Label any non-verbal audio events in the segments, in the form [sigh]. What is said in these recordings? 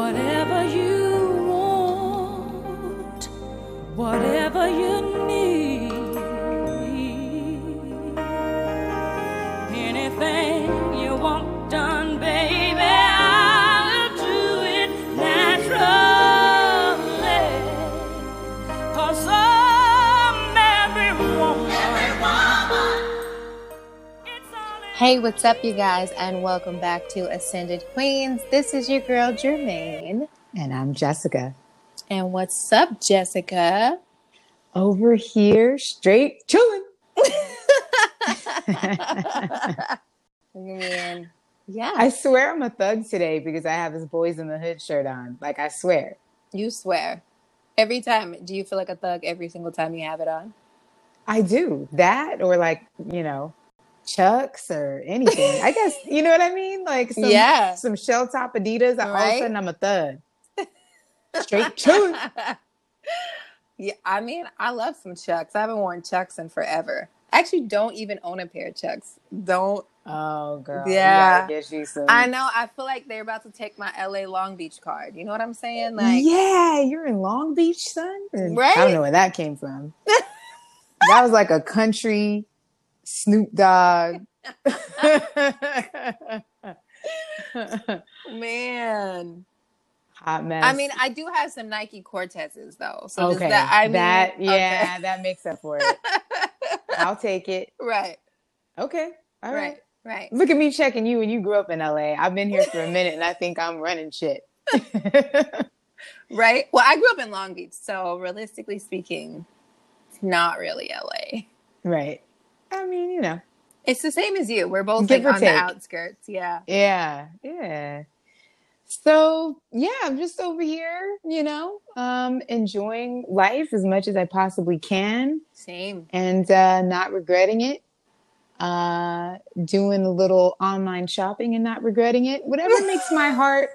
Whatever you want, whatever you need, Hey, what's up, you guys, and welcome back to Ascended Queens. This is your girl Jermaine. And I'm Jessica. And what's up, Jessica? Over here, straight chilling. I [laughs] [laughs] yeah, I swear I'm a thug today because I have this Boyz n the Hood shirt on. Like, I swear. you swear. Every time, do you feel like a thug every single time you have it on? I do. That or like, you know, Chucks or anything. I guess, [laughs] you know what I mean? Like some, Yeah. some shell top Adidas. All of a sudden, I'm a thug. [laughs] Straight chilling. yeah, I mean, I love some Chucks. I haven't worn Chucks in forever. I actually don't even own a pair of Chucks. Don't. Oh, girl. Yeah. You gotta you. I know. I feel like they're about to take my LA Long Beach card. You know what I'm saying? Like, yeah, you're in Long Beach, son. Right? I don't know where that came from. [laughs] that was like a country Snoop Dogg. [laughs] man. Hot mess. I mean, I do have some Nike Cortezes though. So okay, that I mean, that okay. yeah, that makes up for it. [laughs] I'll take it. right, Okay, all right. right, right. Look at me checking you, and you grew up in LA. I've been here for a minute, and I think I'm running shit. [laughs] Right. Well, I grew up in Long Beach, so realistically speaking, it's not really LA. right. I mean, you know. It's the same as you. We're both Give like on the outskirts. Yeah. Yeah, yeah. So yeah, I'm just over here, you know, um, enjoying life as much as I possibly can, Same. and uh, not regretting it. Uh, doing a little online shopping and not regretting it. Whatever [laughs] makes my heart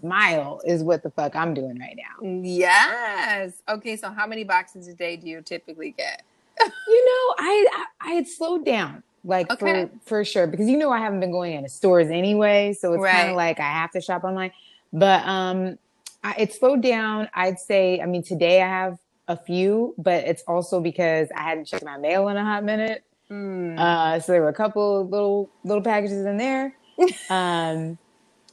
smile is what the fuck I'm doing right now. Yes. Okay. So, how many boxes a day do you typically get? You know, I I, I had slowed down like Okay. for for sure because you know I haven't been going into stores anyway, so it's kind of like I have to shop online. But um, I, it slowed down. I'd say. I mean, today I have a few, but it's also because I hadn't checked my mail in a hot minute. Hmm. Uh, so there were a couple little little packages in there. um,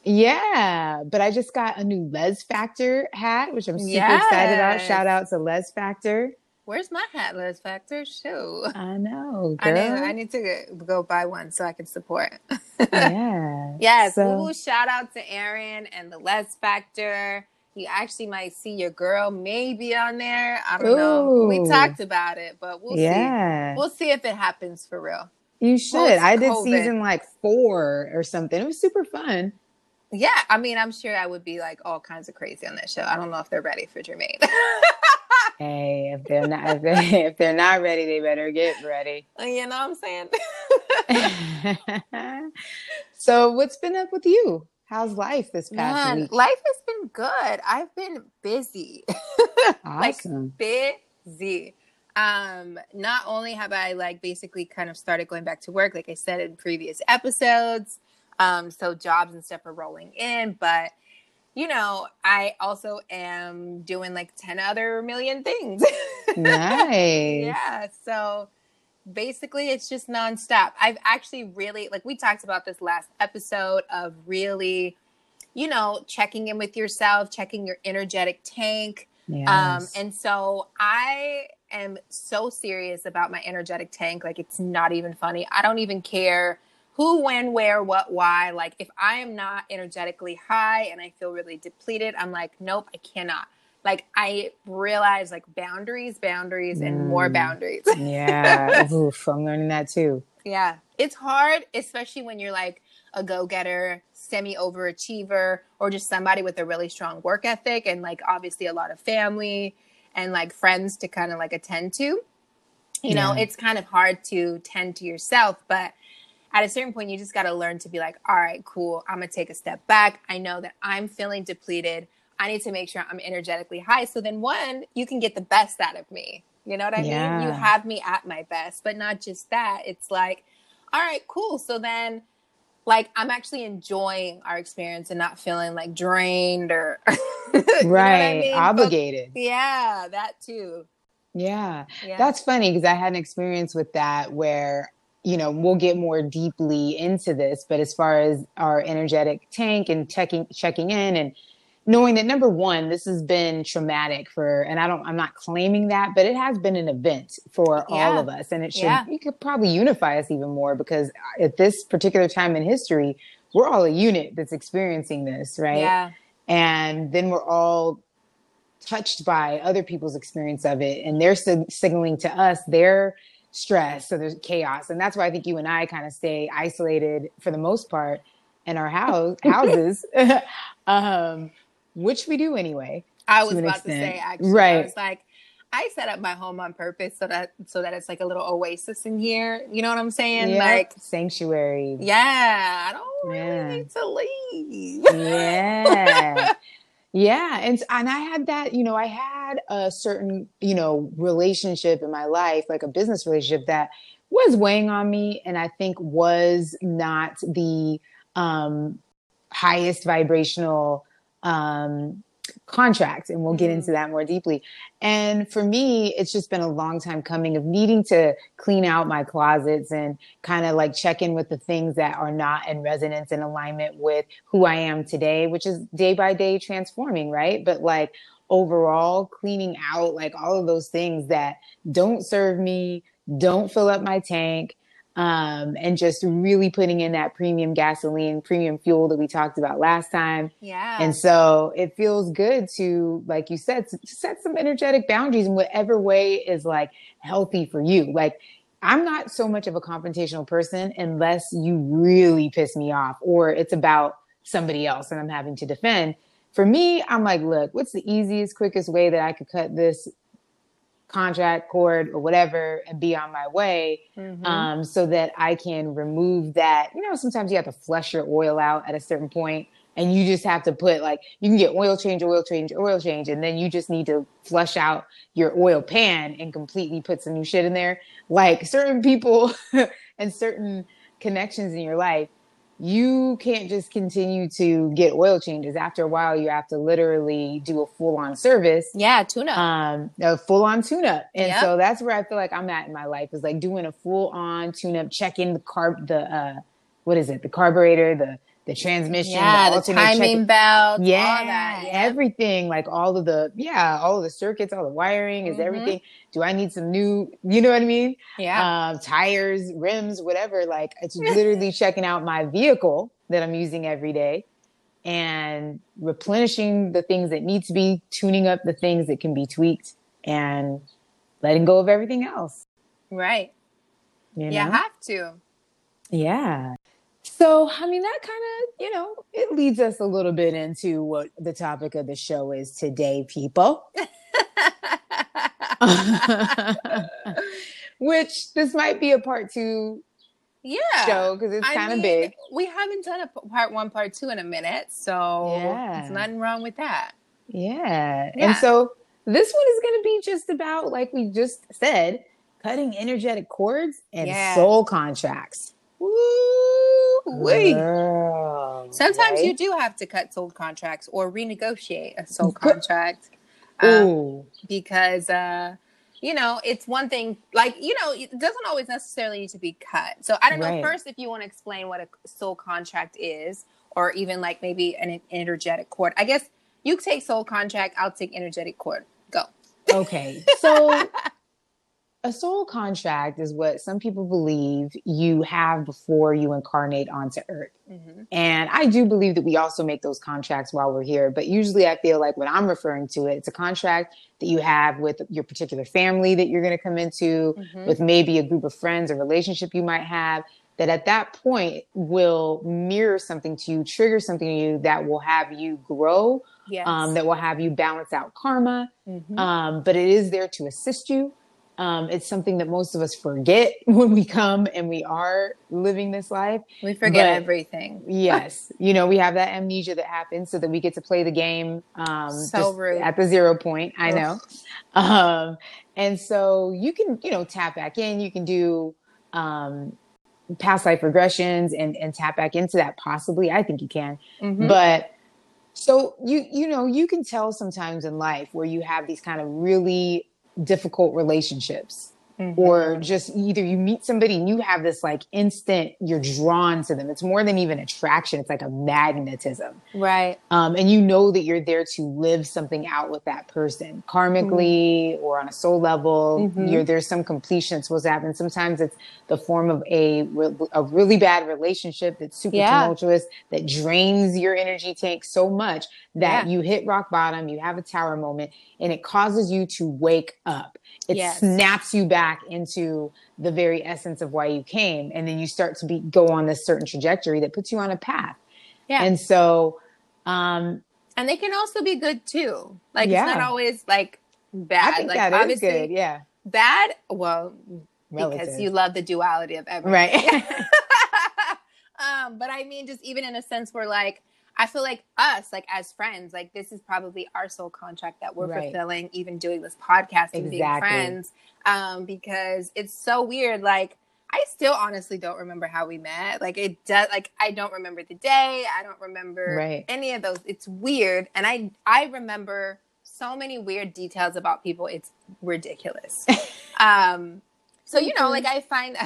yeah, but I just got a new Les Factor hat, which I'm super excited about. Shout out to Les Factor. Where's my hatless Factor? Shoot. I know, I need, girl. I need to go buy one so I can support. yeah. [laughs] Yes, So- ooh, shout out to Aaron and the Less Factor. You actually might see your girl maybe on there. I don't know. We talked about it, but we'll see. We'll see if it happens for real. you should. I did season like four or something. It was super fun. Yeah, I mean, I'm sure I would be like all kinds of crazy on that show. I don't know if they're ready for Jermaine. [laughs] Hey, if they're not if, they, [laughs] if they're not ready, they better get ready. you know what I'm saying? [laughs] so, what's been up with you? How's life this past Man, week? life has been good. I've been busy. [laughs] like Awesome. busy. Um, not only have I like basically kind of started going back to work, like I said in previous episodes. Um, so jobs and stuff are rolling in, but you know, I also am doing like 10 other million things. [laughs] nice. yeah. So basically it's just nonstop. I've actually really like we talked about this last episode of really, you know, checking in with yourself, checking your energetic tank. Um, and so I am so serious about my energetic tank. Like it's not even funny. I don't even care who, when, where, what, why. Like if I am not energetically high and I feel really depleted, I'm like, nope, I cannot. Like I realize like boundaries, boundaries, and more Mm. boundaries. [laughs] yeah. Oof, I'm learning that too. Yeah. It's hard, especially when you're like a go getter, semi overachiever, or just somebody with a really strong work ethic and like obviously a lot of family and like friends to kind of like attend to. You know, Yeah. it's kind of hard to tend to yourself, but at a certain point, you just got to learn to be like, all right, cool. I'm going to take a step back. I know that I'm feeling depleted. I need to make sure I'm energetically high. So then, one, you can get the best out of me. You know what I mean? You have me at my best, but not just that. It's like, all right, cool. So then like I'm actually enjoying our experience and not feeling like drained or [laughs] you know I right. mean? But- Obligated. yeah, that too. Yeah. Yeah. That's funny because I had an experience with that where, you know, we'll get more deeply into this, but as far as our energetic tank and checking checking in and knowing that number one, this has been traumatic for and I don't I'm not claiming that, but it has been an event for all of us. And it should Yeah. it could probably unify us even more because at this particular time in history, we're all a unit that's experiencing this, right? Yeah. and then we're all touched by other people's experience of it and they're sig- signaling to us their stress so there's chaos and that's why i think you and i kind of stay isolated for the most part in our house [laughs] houses [laughs] um which we do anyway I was about to say actually, I Right. was like, I set up my home on purpose so that so that it's like a little oasis in here. You know what I'm saying? Yep. Like, sanctuary yeah, I don't really need to leave. yeah [laughs] yeah and and i had that you know i had a certain you know relationship in my life like a business relationship that was weighing on me and i think was not the um highest vibrational um contract and we'll get into mm-hmm. that more deeply and for me it's just been a long time coming of needing to clean out my closets and kind of like check in with the things that are not in resonance and alignment with who I am today, which is day by day transforming, right? But like overall cleaning out like all of those things that don't serve me, don't fill up my tank, um, and just really putting in that premium gasoline, premium fuel that we talked about last time. Yeah. And so it feels good to, like you said, set some energetic boundaries in whatever way is like healthy for you. Like, I'm not so much of a confrontational person unless you really piss me off or it's about somebody else and I'm having to defend. For me, I'm like, look, what's the easiest, quickest way that I could cut this contract cord or whatever and be on my way Mhm. um, so that I can remove that. You know, sometimes you have to flush your oil out at a certain point, and you just have to put like you can get oil change, oil change, oil change, and then you just need to flush out your oil pan and completely put some new shit in there. Like certain people [laughs] and certain connections in your life, you can't just continue to get oil changes. After a while, you have to literally do a full on service yeah, tuna. um a full on tune up and Yep. so that's where i feel like i'm at in my life is like doing a full on tune up checking the carb the uh what is it the carburetor the the transmission yeah, the alternate, timing belt, yeah all that. Yeah. everything like all of the yeah all of the circuits all the wiring is Mhm. everything do i need some new you know what i mean yeah. um, tires, rims, whatever. Like it's [laughs] literally checking out my vehicle that I'm using every day and replenishing the things that need to be, tuning up the things that can be tweaked, and letting go of everything else. right. You Yeah, know? have to. Yeah. So, I mean, that kind of, you know, it leads us a little bit into what the topic of the show is today, people. [laughs] [laughs] Which this might be a part two yeah. show because it's kind of big. We haven't done a part one, part two in a minute, so Yeah. there's nothing wrong with that. Yeah. Yeah. And so this one is going to be just about, like we just said, cutting energetic cords and Yeah. soul contracts. Woo Girl, Sometimes you do have to cut sold contracts or renegotiate a sold contract. Um, Ooh. because uh you know it's one thing like you know it doesn't always necessarily need to be cut so i don't know first if you want to explain what a soul contract is or even like maybe an energetic cord i guess you take soul contract i'll take energetic cord go Okay. So [laughs] a soul contract is what some people believe you have before you incarnate onto earth. mm-hmm. And I do believe that we also make those contracts while we're here. But usually I feel like when I'm referring to it, it's a contract that you have with your particular family that you're going to come into, Mhm. with maybe a group of friends, a relationship you might have, that at that point will mirror something to you, trigger something to you that will have you grow, yes um, that will have you balance out karma. Mhm. Um, but it is there to assist you. Um, it's something that most of us forget [laughs] when we come and we are living this life. we forget but- everything [laughs] Yes, you know we have that amnesia that happens so that we get to play the game. Um, So at the zero point. I know, [laughs] um, and so you can you know tap back in. You can do um, past life regressions and and tap back into that possibly i think you can Mhm. but so you you know you can tell sometimes in life where you have these kind of really difficult relationships Mhm. or just either you meet somebody and you have this like instant you're drawn to them it's more than even attraction it's like a magnetism right. um, and you know that you're there to live something out with that person karmically or on a soul level Mhm. you're there's some completion that's supposed to happen sometimes it's the form of a re- a really bad relationship that's super Yeah. tumultuous that drains your energy tank so much that Yeah. you hit rock bottom you have a tower moment and it causes you to wake up it Yes. snaps you back into the very essence of why you came and then you start to be go on this certain trajectory that puts you on a path Yeah. and so, um, And they can also be good too. Like Yeah. it's not always like bad. I think like that obviously good. Yeah. bad. Well, because you love the duality of everything. Right. [laughs] um, but I mean, just even in a sense where like I feel like us, like as friends, like this is probably our soul contract that we're Right. fulfilling, even doing this podcast and being friends. Um, because it's so weird. Like I still honestly don't remember how we met. Like it does. Like I don't remember the day. I don't remember Right. any of those. It's weird, and I I remember so many weird details about people. It's ridiculous. [laughs] um, so you know, like I find.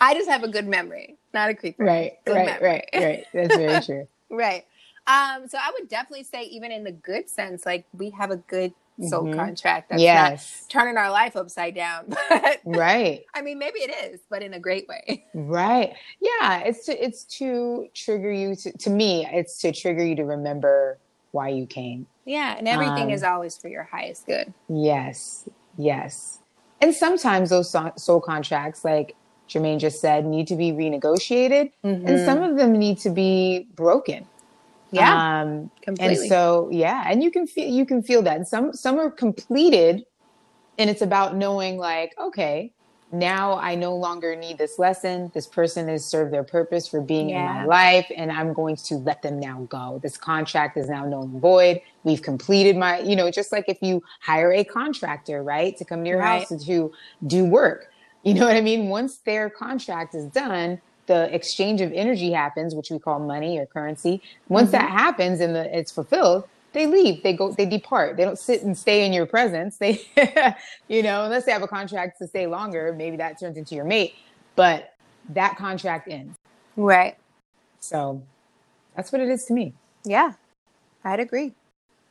I just have a good memory, not a creeper. right. Good Right. memory. Right. Right. That's very [laughs] true. Right. Um, so I would definitely say, even in the good sense, like we have a good soul Mhm. contract that's yes. not turning our life upside down. [laughs] Right. [laughs] I mean, maybe it is, but in a great way. Right. Yeah. It's to it's to trigger you to to me. It's to trigger you to remember why you came. Yeah, and everything Um, is always for your highest good. Yes. Yes. And sometimes those soul contracts, like Jermaine just said, need to be renegotiated, and some of them need to be broken. yeah, Um, completely. and so yeah and you can feel you can feel that. And some some are completed and it's about knowing like okay now i no longer need this lesson. This person has served their purpose for being in my life and i'm going to let them now go. This contract is now null and void. We've completed my you know just like if you hire a contractor right to come to your Right. house to do work you know what i mean? Once their contract is done the exchange of energy happens which we call money or currency. Once mm-hmm. that happens and the, it's fulfilled they leave. They go they depart. They don't sit and stay in your presence. They [laughs] you know unless they have a contract to stay longer maybe that turns into your mate. But that contract ends. Right. so that's what it is to me. Yeah, I'd agree.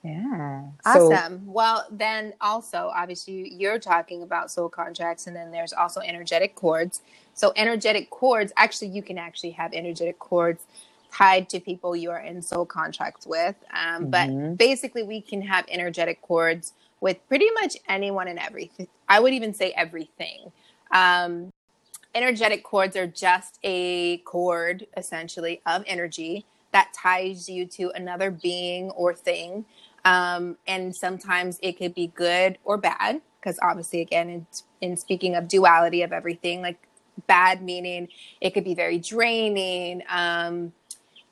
Yeah So- Awesome. well, then also, obviously, you're talking about soul contracts, and then there's also energetic cords. So, energetic cords, actually, you can actually have energetic cords tied to people you are in soul contracts with. Um, Mhm. But basically, we can have energetic cords with pretty much anyone and everything. I would even say everything. Um, energetic cords are just a cord, essentially, of energy that ties you to another being or thing. Um, and sometimes it could be good or bad, because obviously, again, in, in speaking of duality of everything, like bad meaning it could be very draining. Um,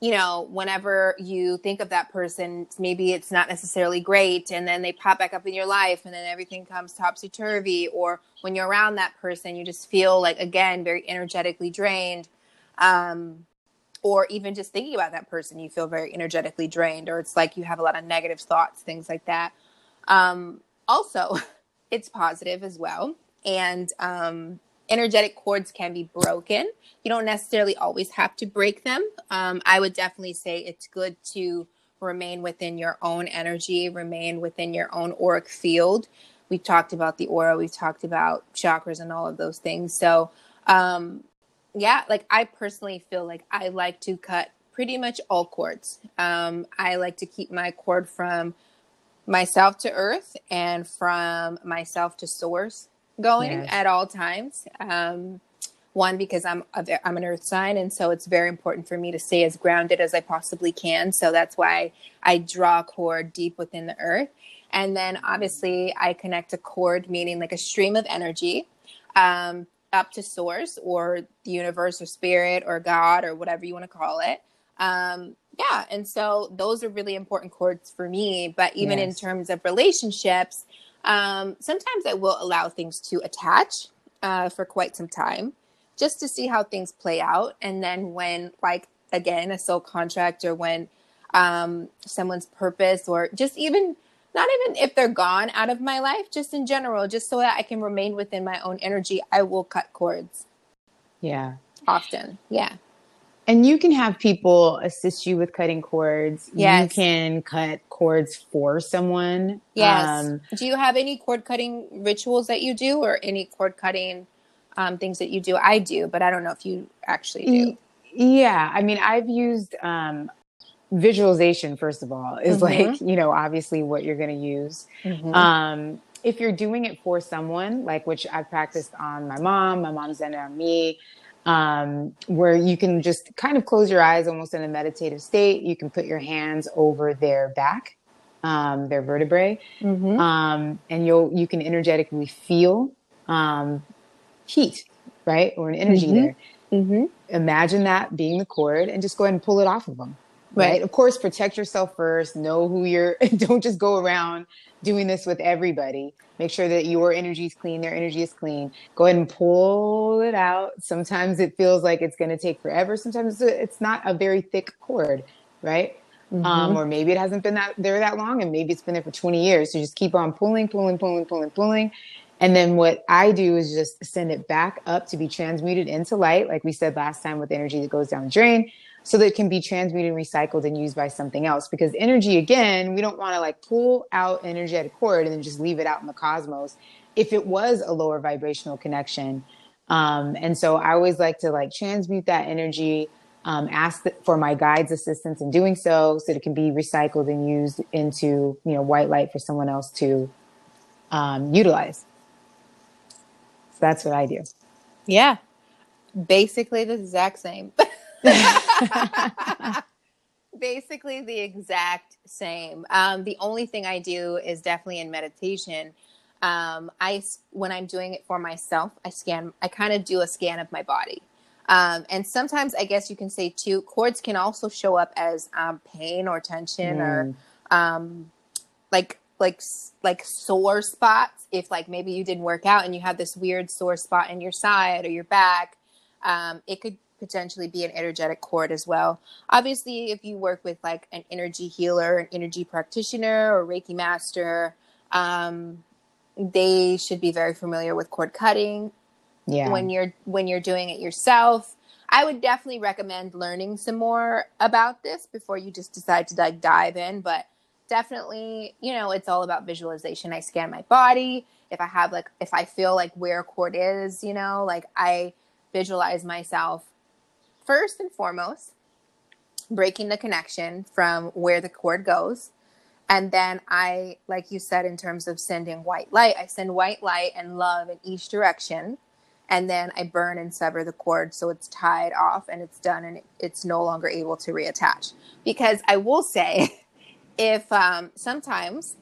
you know, whenever you think of that person, maybe it's not necessarily great, and then they pop back up in your life, and then everything comes topsy turvy. Or when you're around that person, you just feel like, again, very energetically drained. Um, or even just thinking about that person, you feel very energetically drained, or it's like you have a lot of negative thoughts, things like that. Um, also, [laughs] it's positive as well. And um, energetic cords can be broken. You don't necessarily always have to break them. Um, I would definitely say it's good to remain within your own energy, remain within your own auric field. We've talked about the aura, we've talked about chakras and all of those things. So, um, yeah, like I personally feel like I like to cut pretty much all cords. Um, I like to keep my cord from myself to earth and from myself to source going Yes. at all times. Um, one because I'm a, I'm an earth sign, and so it's very important for me to stay as grounded as I possibly can. So that's why I draw a cord deep within the earth, and then obviously I connect a cord, meaning like a stream of energy, um, up to source or the universe or spirit or God or whatever you want to call it. Um, yeah, and so those are really important chords for me. But even in terms of relationships, um, sometimes I will allow things to attach uh, for quite some time just to see how things play out. And then when, like, again, a soul contract or when um, someone's purpose or just even not even if they're gone out of my life, just in general, just so that I can remain within my own energy, I will cut cords. Yeah. Often. Yeah. And you can have people assist you with cutting cords. Yes. You can cut cords for someone. Yes. Um, do you have any cord cutting rituals that you do or any cord cutting um, things that you do? I do, but I don't know if you actually do. Yeah. I mean, I've used um, visualization, first of all, is Mhm. like, you know, obviously what you're going to use. Mhm. Um, if you're doing it for someone, like which I've practiced on my mom, my mom's done it on me, um, where you can just kind of close your eyes almost in a meditative state. You can put your hands over their back, um, their vertebrae, Mhm. um, and you'll you can energetically feel um, heat, right, or an energy Mhm. there. Mhm. Imagine that being the cord, and just go ahead and pull it off of them. Right. Right. Of course, protect yourself first. Know who you're. [laughs] Don't just go around doing this with everybody. Make sure that your energy is clean, their energy is clean. Go ahead and pull it out. Sometimes it feels like it's going to take forever. Sometimes it's not a very thick cord, right? Um, Mhm. or maybe it hasn't been that there that long, and maybe it's been there for 20 years. So just keep on pulling, pulling, pulling, pulling, pulling. And then what I do is just send it back up to be transmuted into light, like we said last time with energy that goes down the drain, so that it can be transmuted, recycled, and used by something else. Because energy, again, we don't want to like pull out energetic cord and then just leave it out in the cosmos. If it was a lower vibrational connection, um, and so I always like to like transmute that energy, um, ask for my guide's assistance in doing so, so that it can be recycled and used into you know white light for someone else to um, utilize. So that's what I do. Yeah. Basically the exact same. [laughs] [laughs] Basically the exact same. Um, the only thing I do is definitely in meditation. Um, I when I'm doing it for myself, I scan. I kind of do a scan of my body. Um, and sometimes I guess you can say too, cords can also show up as um, pain or tension or um, like like like sore spots. If like maybe you didn't work out and you have this weird sore spot in your side or your back, um, it could potentially be an energetic cord as well. Obviously, if you work with like an energy healer, an energy practitioner, or Reiki master, um, they should be very familiar with cord cutting Yeah. when you're when you're doing it yourself i would definitely recommend learning some more about this before you just decide to like dive in but definitely you know it's all about visualization i scan my body if i have like if i feel like where a cord is you know like i visualize myself first and foremost breaking the connection from where the cord goes and then i like you said in terms of sending white light i send white light and love in each direction and then I burn and sever the cord so it's tied off and it's done and it's no longer able to reattach. Because I will say, [laughs] if um, sometimes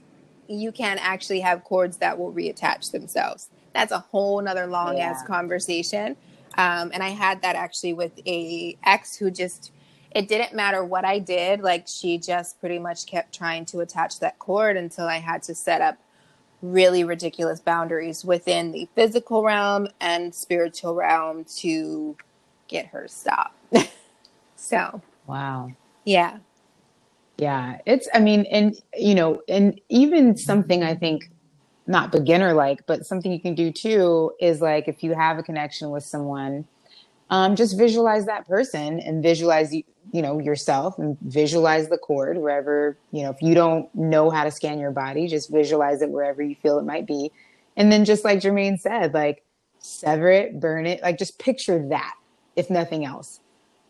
you can actually have cords that will reattach themselves. That's a whole nother long ass conversation. Um, and I had that actually with a ex who just it didn't matter what I did, like she just pretty much kept trying to attach that cord until I had to set up really ridiculous boundaries within the physical realm and spiritual realm to get her to stop. [laughs] so, wow. yeah. Yeah, it's, I mean, and, you know, and even something I think not beginner like, but something you can do too is like if you have a connection with someone, um, just visualize that person and visualize, you, you know, yourself and visualize the cord wherever, you know, if you don't know how to scan your body, just visualize it wherever you feel it might be. And then just like Jermaine said, like sever it, burn it, like just picture that, if nothing else.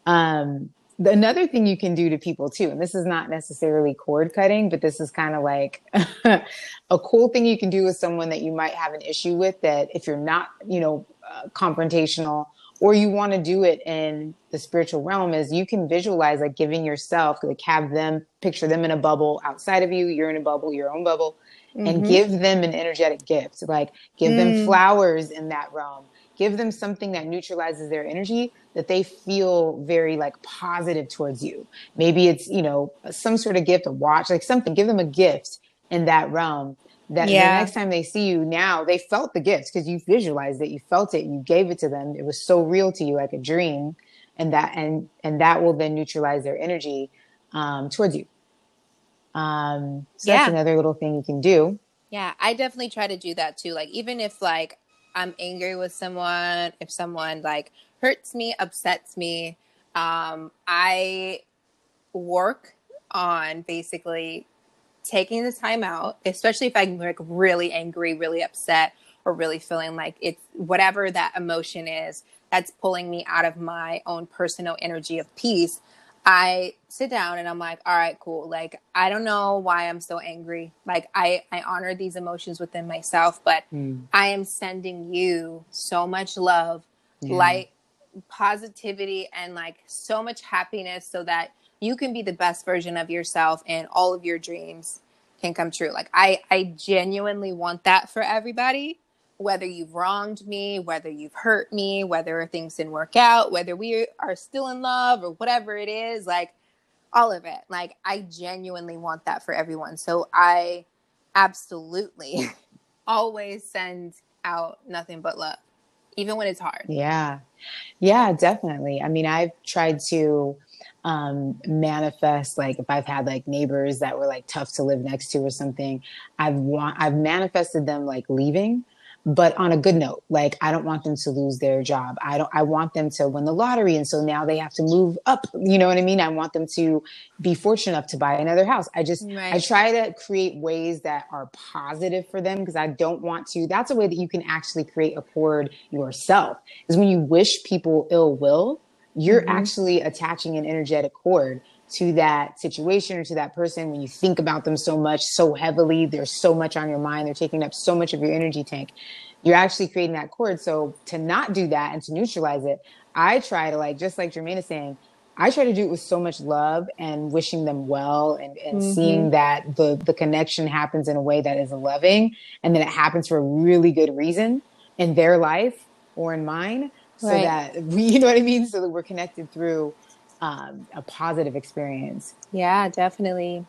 Um, another thing you can do to people too, and this is not necessarily cord cutting, but this is kind of like [laughs] a cool thing you can do with someone that you might have an issue with. That if you're not, you know, uh, confrontational or you want to do it in the spiritual realm, is you can visualize like giving yourself, like have them picture them in a bubble outside of you, you're in a bubble, your own bubble, and Mhm. give them an energetic gift. Like give them Mm. flowers in that realm. Give them something that neutralizes their energy that they feel very like positive towards you. Maybe it's, you know, some sort of gift, a watch, like something. Give them a gift in that realm that Yeah. the next time they see you now they felt the gifts because you visualized it you felt it you gave it to them it was so real to you like a dream and that and and that will then neutralize their energy um, towards you um, so that's Yeah. another little thing you can do Yeah, I definitely try to do that too. Like even if like I'm angry with someone, if someone like hurts me, upsets me, um, I work on basically taking the time out, especially if I'm like really angry, really upset, or really feeling like it's whatever that emotion is that's pulling me out of my own personal energy of peace. I sit down and I'm like, all right, cool. Like, I don't know why I'm so angry. Like, I, I honor these emotions within myself, but hmm. I am sending you so much love, Yeah. light, positivity, and like so much happiness so that you can be the best version of yourself and all of your dreams can come true. Like, I, I genuinely want that for everybody. Whether you've wronged me, whether you've hurt me, whether things didn't work out, whether we are still in love or whatever it is, like all of it. Like I genuinely want that for everyone. So I absolutely [laughs] always send out nothing but love, even when it's hard. Yeah. Yeah, definitely. I mean, I've tried to um, manifest like if I've had like neighbors that were like tough to live next to or something, I've want I've manifested them like leaving, but on a good note. Like I don't want them to lose their job. I don't I want them to win the lottery and so now they have to move up. You know what I mean? I want them to be fortunate enough to buy another house. I just I try to create ways that are positive for them because I don't want to. That's a way that you can actually create a cord yourself. Is when you wish people ill will, you're Mhm. actually attaching an energetic cord to that situation or to that person when you think about them so much, so heavily, there's so much on your mind, they're taking up so much of your energy tank. You're actually creating that cord. So to not do that and to neutralize it, I try to like just like Jermaine is saying, I try to do it with so much love and wishing them well and, and Mhm. seeing that the the connection happens in a way that is loving and then it happens for a really good reason in their life or in mine. So Right. that [laughs] we you know what I mean? So that we're connected through um, a positive experience. Yeah, definitely.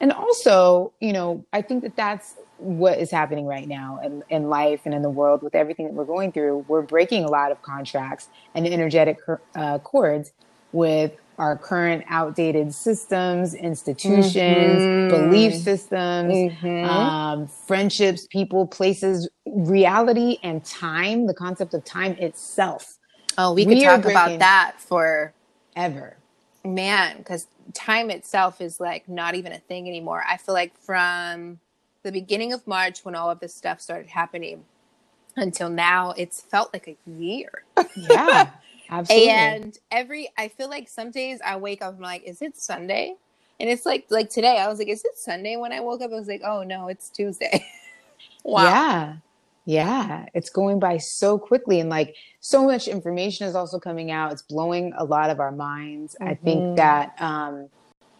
And also, you know, I think that that's what is happening right now in, in life and in the world with everything that we're going through. We're breaking a lot of contracts and energetic uh, cords with our current outdated systems, institutions, Mhm. belief systems, Mhm. um, friendships, people, places, reality, and time. The concept of time itself, Oh, we we could talk about that for ever. man, because time itself is like not even a thing anymore. I feel like from the beginning of March when all of this stuff started happening until now, it's felt like a year. Yeah, [laughs] absolutely. And every, I feel like some days I wake up, I'm like, is it Sunday? And it's like, like today, I was like, is it Sunday? When I woke up, I was like, oh no, it's Tuesday. [laughs] wow. Yeah. Yeah. It's going by so quickly. And like so much information is also coming out. It's blowing a lot of our minds. I Mhm. think that, um,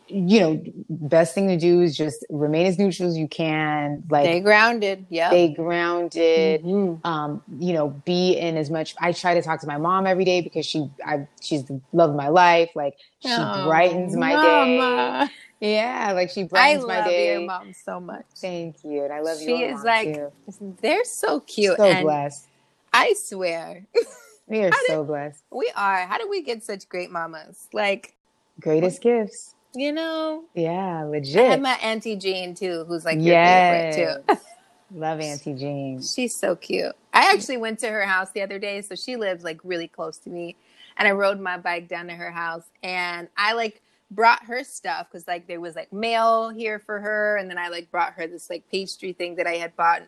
you know, best thing to do is just remain as neutral as you can. Like Stay grounded. Yeah. stay grounded. Mhm. Um, you know, be in as much. I try to talk to my mom every day because she, I, she's the love of my life. Like she Oh, brightens my day. Yeah, like she I brightens my love day. your mom so much. Thank you, and I love you. She is like too. they're so cute. So and blessed. I swear, [laughs] We are How did- so blessed. we are. How do we get such great mamas? Like, Greatest gifts. you know, Yeah, I legit. my auntie Jean too, who's like your Yes. favorite too. Love [laughs] Auntie Jean. She's so cute. I actually went to her house the other day, so she lives like really close to me, and I rode my bike down to her house, and I like brought her stuff because like there was like mail here for her, and then I like brought her this like pastry thing that I had bought.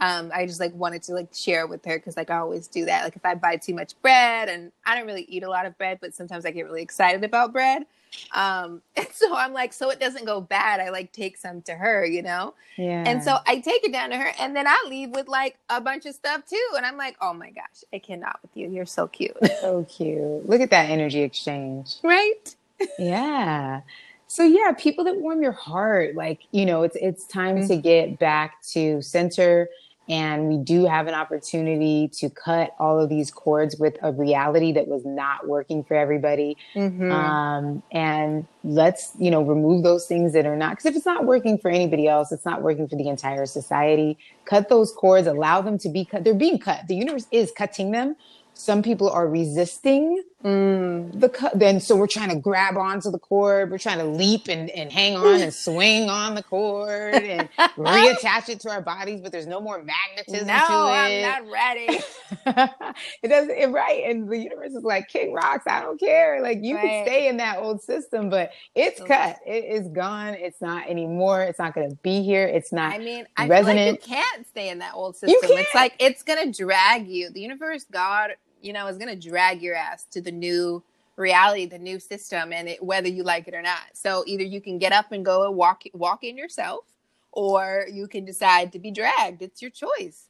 Um, I just like wanted to like share with her because like I always do that. Like if I buy too much bread, and I don't really eat a lot of bread, but sometimes I get really excited about bread. Um, [laughs] and so I'm like, so it doesn't go bad. I like take some to her, you know. Yeah. And so I take it down to her, and then I leave with like a bunch of stuff too. And I'm like, oh my gosh, I cannot with you. You're so cute, so cute. Look at that energy exchange. [laughs] right? Yeah. So yeah, people that warm your heart, like, you know, it's it's time to get back to center and we do have an opportunity to cut all of these cords with a reality that was not working for everybody. Mhm. Um, and let's, you know, remove those things that are not, because if it's not working for anybody else, it's not working for the entire society. Cut those cords, allow them to be cut. They're being cut. The universe is cutting them. Some people are resisting Mm. the cut. Then, so we're trying to grab onto the cord. We're trying to leap and, and hang on and [laughs] swing on the cord and reattach it to our bodies, but there's no more magnetism No, to I'm not ready. [laughs] it doesn't it, right and the universe is like kick rocks i don't care like you Right. can stay in that old system but it's cut it is gone it's not anymore it's not going to be here it's not I mean, I feel like you can't stay in that old system. It's can't. like it's gonna drag you. The universe, God, you know, is gonna drag your ass to the new reality, the new system, and it, whether you like it or not. So either you can get up and go and walk walk in yourself, or you can decide to be dragged. It's your choice.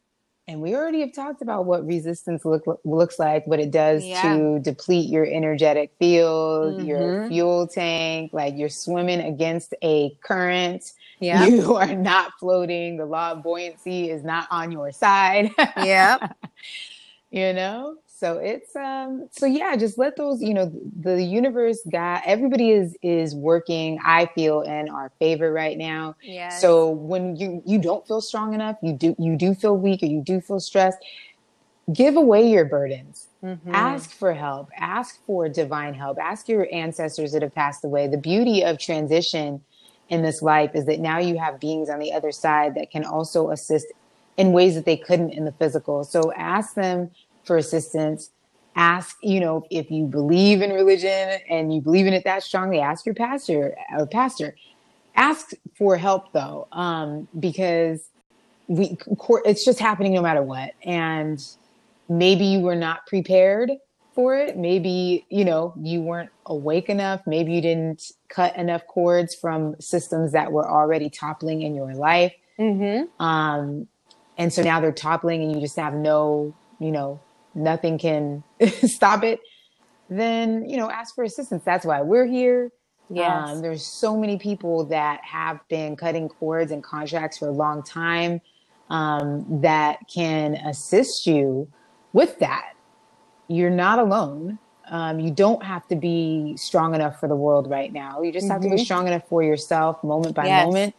and we already have talked about what resistance look, looks like what it does Yeah. to deplete your energetic field your Mhm. fuel tank like you're swimming against a current Yeah. [laughs] you are not floating the law of buoyancy is not on your side [laughs] yeah. you know so it's um so yeah just let those you know the universe got everybody is is working i feel in our favor right now. Yeah. so when you you don't feel strong enough you do you do feel weak or you do feel stressed give away your burdens. Mm-hmm. ask for help. Ask for divine help. Ask your ancestors that have passed away. The beauty of transition in this life is that now you have beings on the other side that can also assist in ways that they couldn't in the physical. So ask them for assistance ask you know if you believe in religion and you believe in it that strongly ask your pastor or pastor. Ask for help though um because we it's just happening no matter what. And maybe you were not prepared for it. Maybe you know you weren't awake enough. Maybe you didn't cut enough cords from systems that were already toppling in your life. Mm-hmm. um and so now they're toppling and you just have no you know nothing can [laughs] stop it then you know ask for assistance that's why we're here Yes. um, there's so many people that have been cutting cords and contracts for a long time um, that can assist you with that. You're not alone. Um, you don't have to be strong enough for the world right now. You just have to be Mhm. strong enough for yourself, moment by Yes. moment,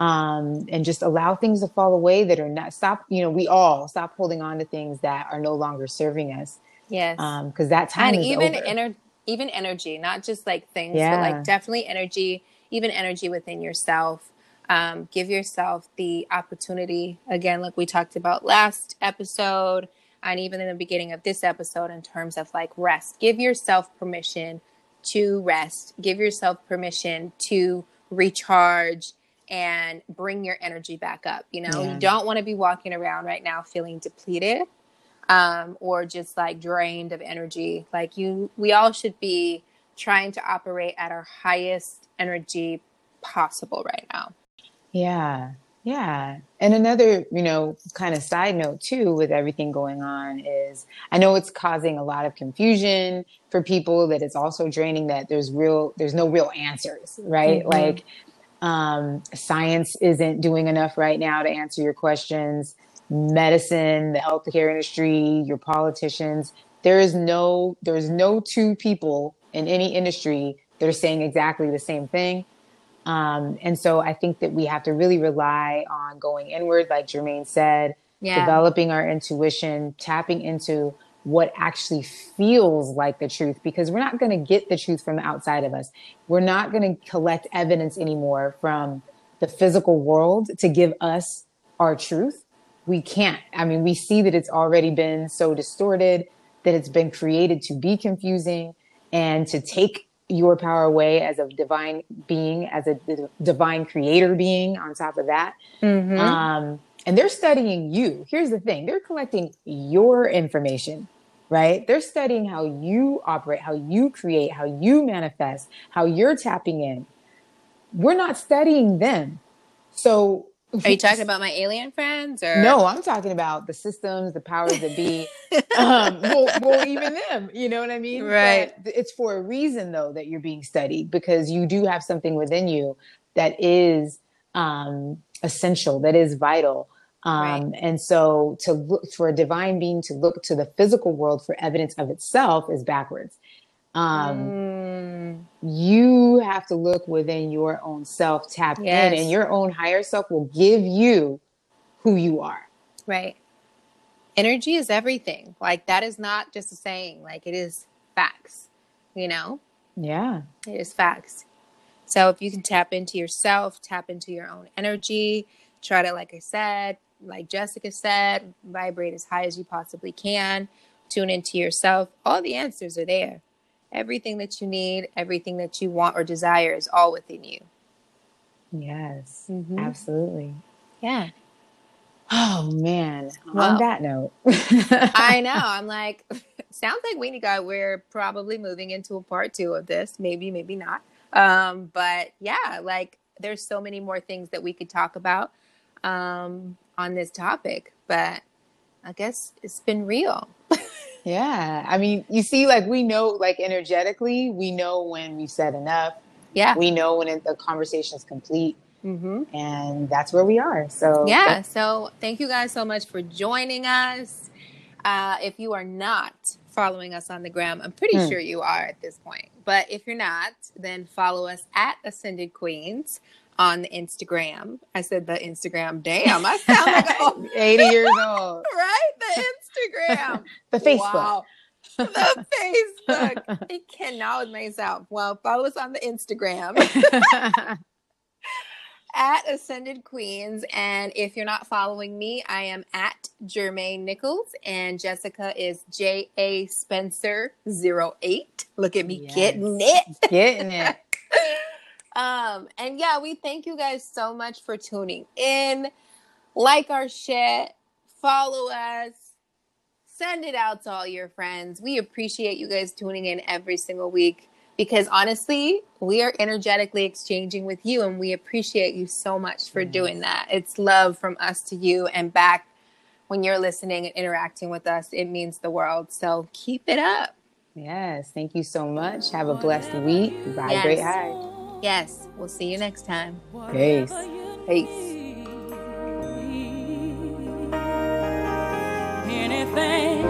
um, and just allow things to fall away that are not. Stop. You know, we all stop holding on to things that are no longer serving us yes. because that time and even over. ener- even energy not just like things but like definitely energy even energy within yourself um, give yourself the opportunity again like we talked about last episode and even in the beginning of this episode in terms of like rest give yourself permission to rest give yourself permission to recharge and bring your energy back up you know Yeah. you don't want to be walking around right now feeling depleted um, or just like drained of energy. Like you, we all should be trying to operate at our highest energy possible right now. Yeah. Yeah. And another, you know, kind of side note too with everything going on is I know it's causing a lot of confusion for people that it's also draining that there's real there's no real answers, right? Mhm. Like um science isn't doing enough right now to answer your questions. Medicine, the healthcare industry, your politicians, there is no there's no two people in any industry that are saying exactly the same thing. Um, and so I think that we have to really rely on going inward, like Jermaine said, Yeah. developing our intuition, tapping into what actually feels like the truth, because we're not going to get the truth from the outside of us. We're not going to collect evidence anymore from the physical world to give us our truth. We can't. I mean, we see that it's already been so distorted, that it's been created to be confusing and to take your power away as a divine being, as a d- divine creator being on top of that. Mhm. Um, and they're studying you. Here's the thing they're collecting your information, right? They're studying how you operate, how you create, how you manifest, how you're tapping in. We're not studying them. So, Are you talking about my alien friends or no, I'm talking about the systems, the powers that be. [laughs] um, well, well, even them, you know what I mean? Right. But it's for a reason, though, that you're being studied because you do have something within you that is um, essential, that is vital. Um, right. And so to look for a divine being to look to the physical world for evidence of itself is backwards. Um, mm. You have to look within your own self, tap yes. in, and your own higher self will give you who you are. Right. Energy is everything. Like that is not just a saying, like it is facts, you know? Yeah. It is facts. So if you can tap into yourself, tap into your own energy, try to, like I said, like Jessica said, vibrate as high as you possibly can, tune into yourself. All the answers are there. Everything that you need, everything that you want or desire is all within you. Yes, mm-hmm. absolutely. Yeah. Oh man. Well, On that note, I know. [laughs] I'm like, [laughs] sounds like Weenie Guy. We're probably moving into a part two of this. Maybe, maybe not. Um, but yeah, like there's so many more things that we could talk about um, on this topic. But I guess it's been real. [laughs] yeah. I mean, you see, like we know, like energetically, we know when we've said enough. Yeah. We know when it, the conversation is complete Mm-hmm. And that's where we are. So, yeah. So, thank you guys so much for joining us. Uh, if you are not following us on the gram, I'm pretty mm. sure you are at this point. But if you're not, then follow us at Ascended Queens on the Instagram. I said the Instagram. Damn, I sound like old. [laughs] 80 years [laughs] old. right? The [laughs] Instagram. the Facebook. Wow. The Facebook. I cannot with myself. Well, follow us on the Instagram at Ascended Queens. And if you're not following me, I am at Jermaine Nichols and Jessica is J A Spencer 08. Look at me yes. [laughs] getting it. Getting [laughs] it. um, and yeah, we thank you guys so much for tuning in. Like our shit, follow us, send it out to all your friends. We appreciate you guys tuning in every single week because honestly, we are energetically exchanging with you and we appreciate you so much for yes. doing that. It's love from us to you and back when you're listening and interacting with us. It means the world. So keep it up. Yes. Thank you so much. Have a blessed week. Vibrate yes. high. Yes. We'll see you next time. Peace. Peace. Anything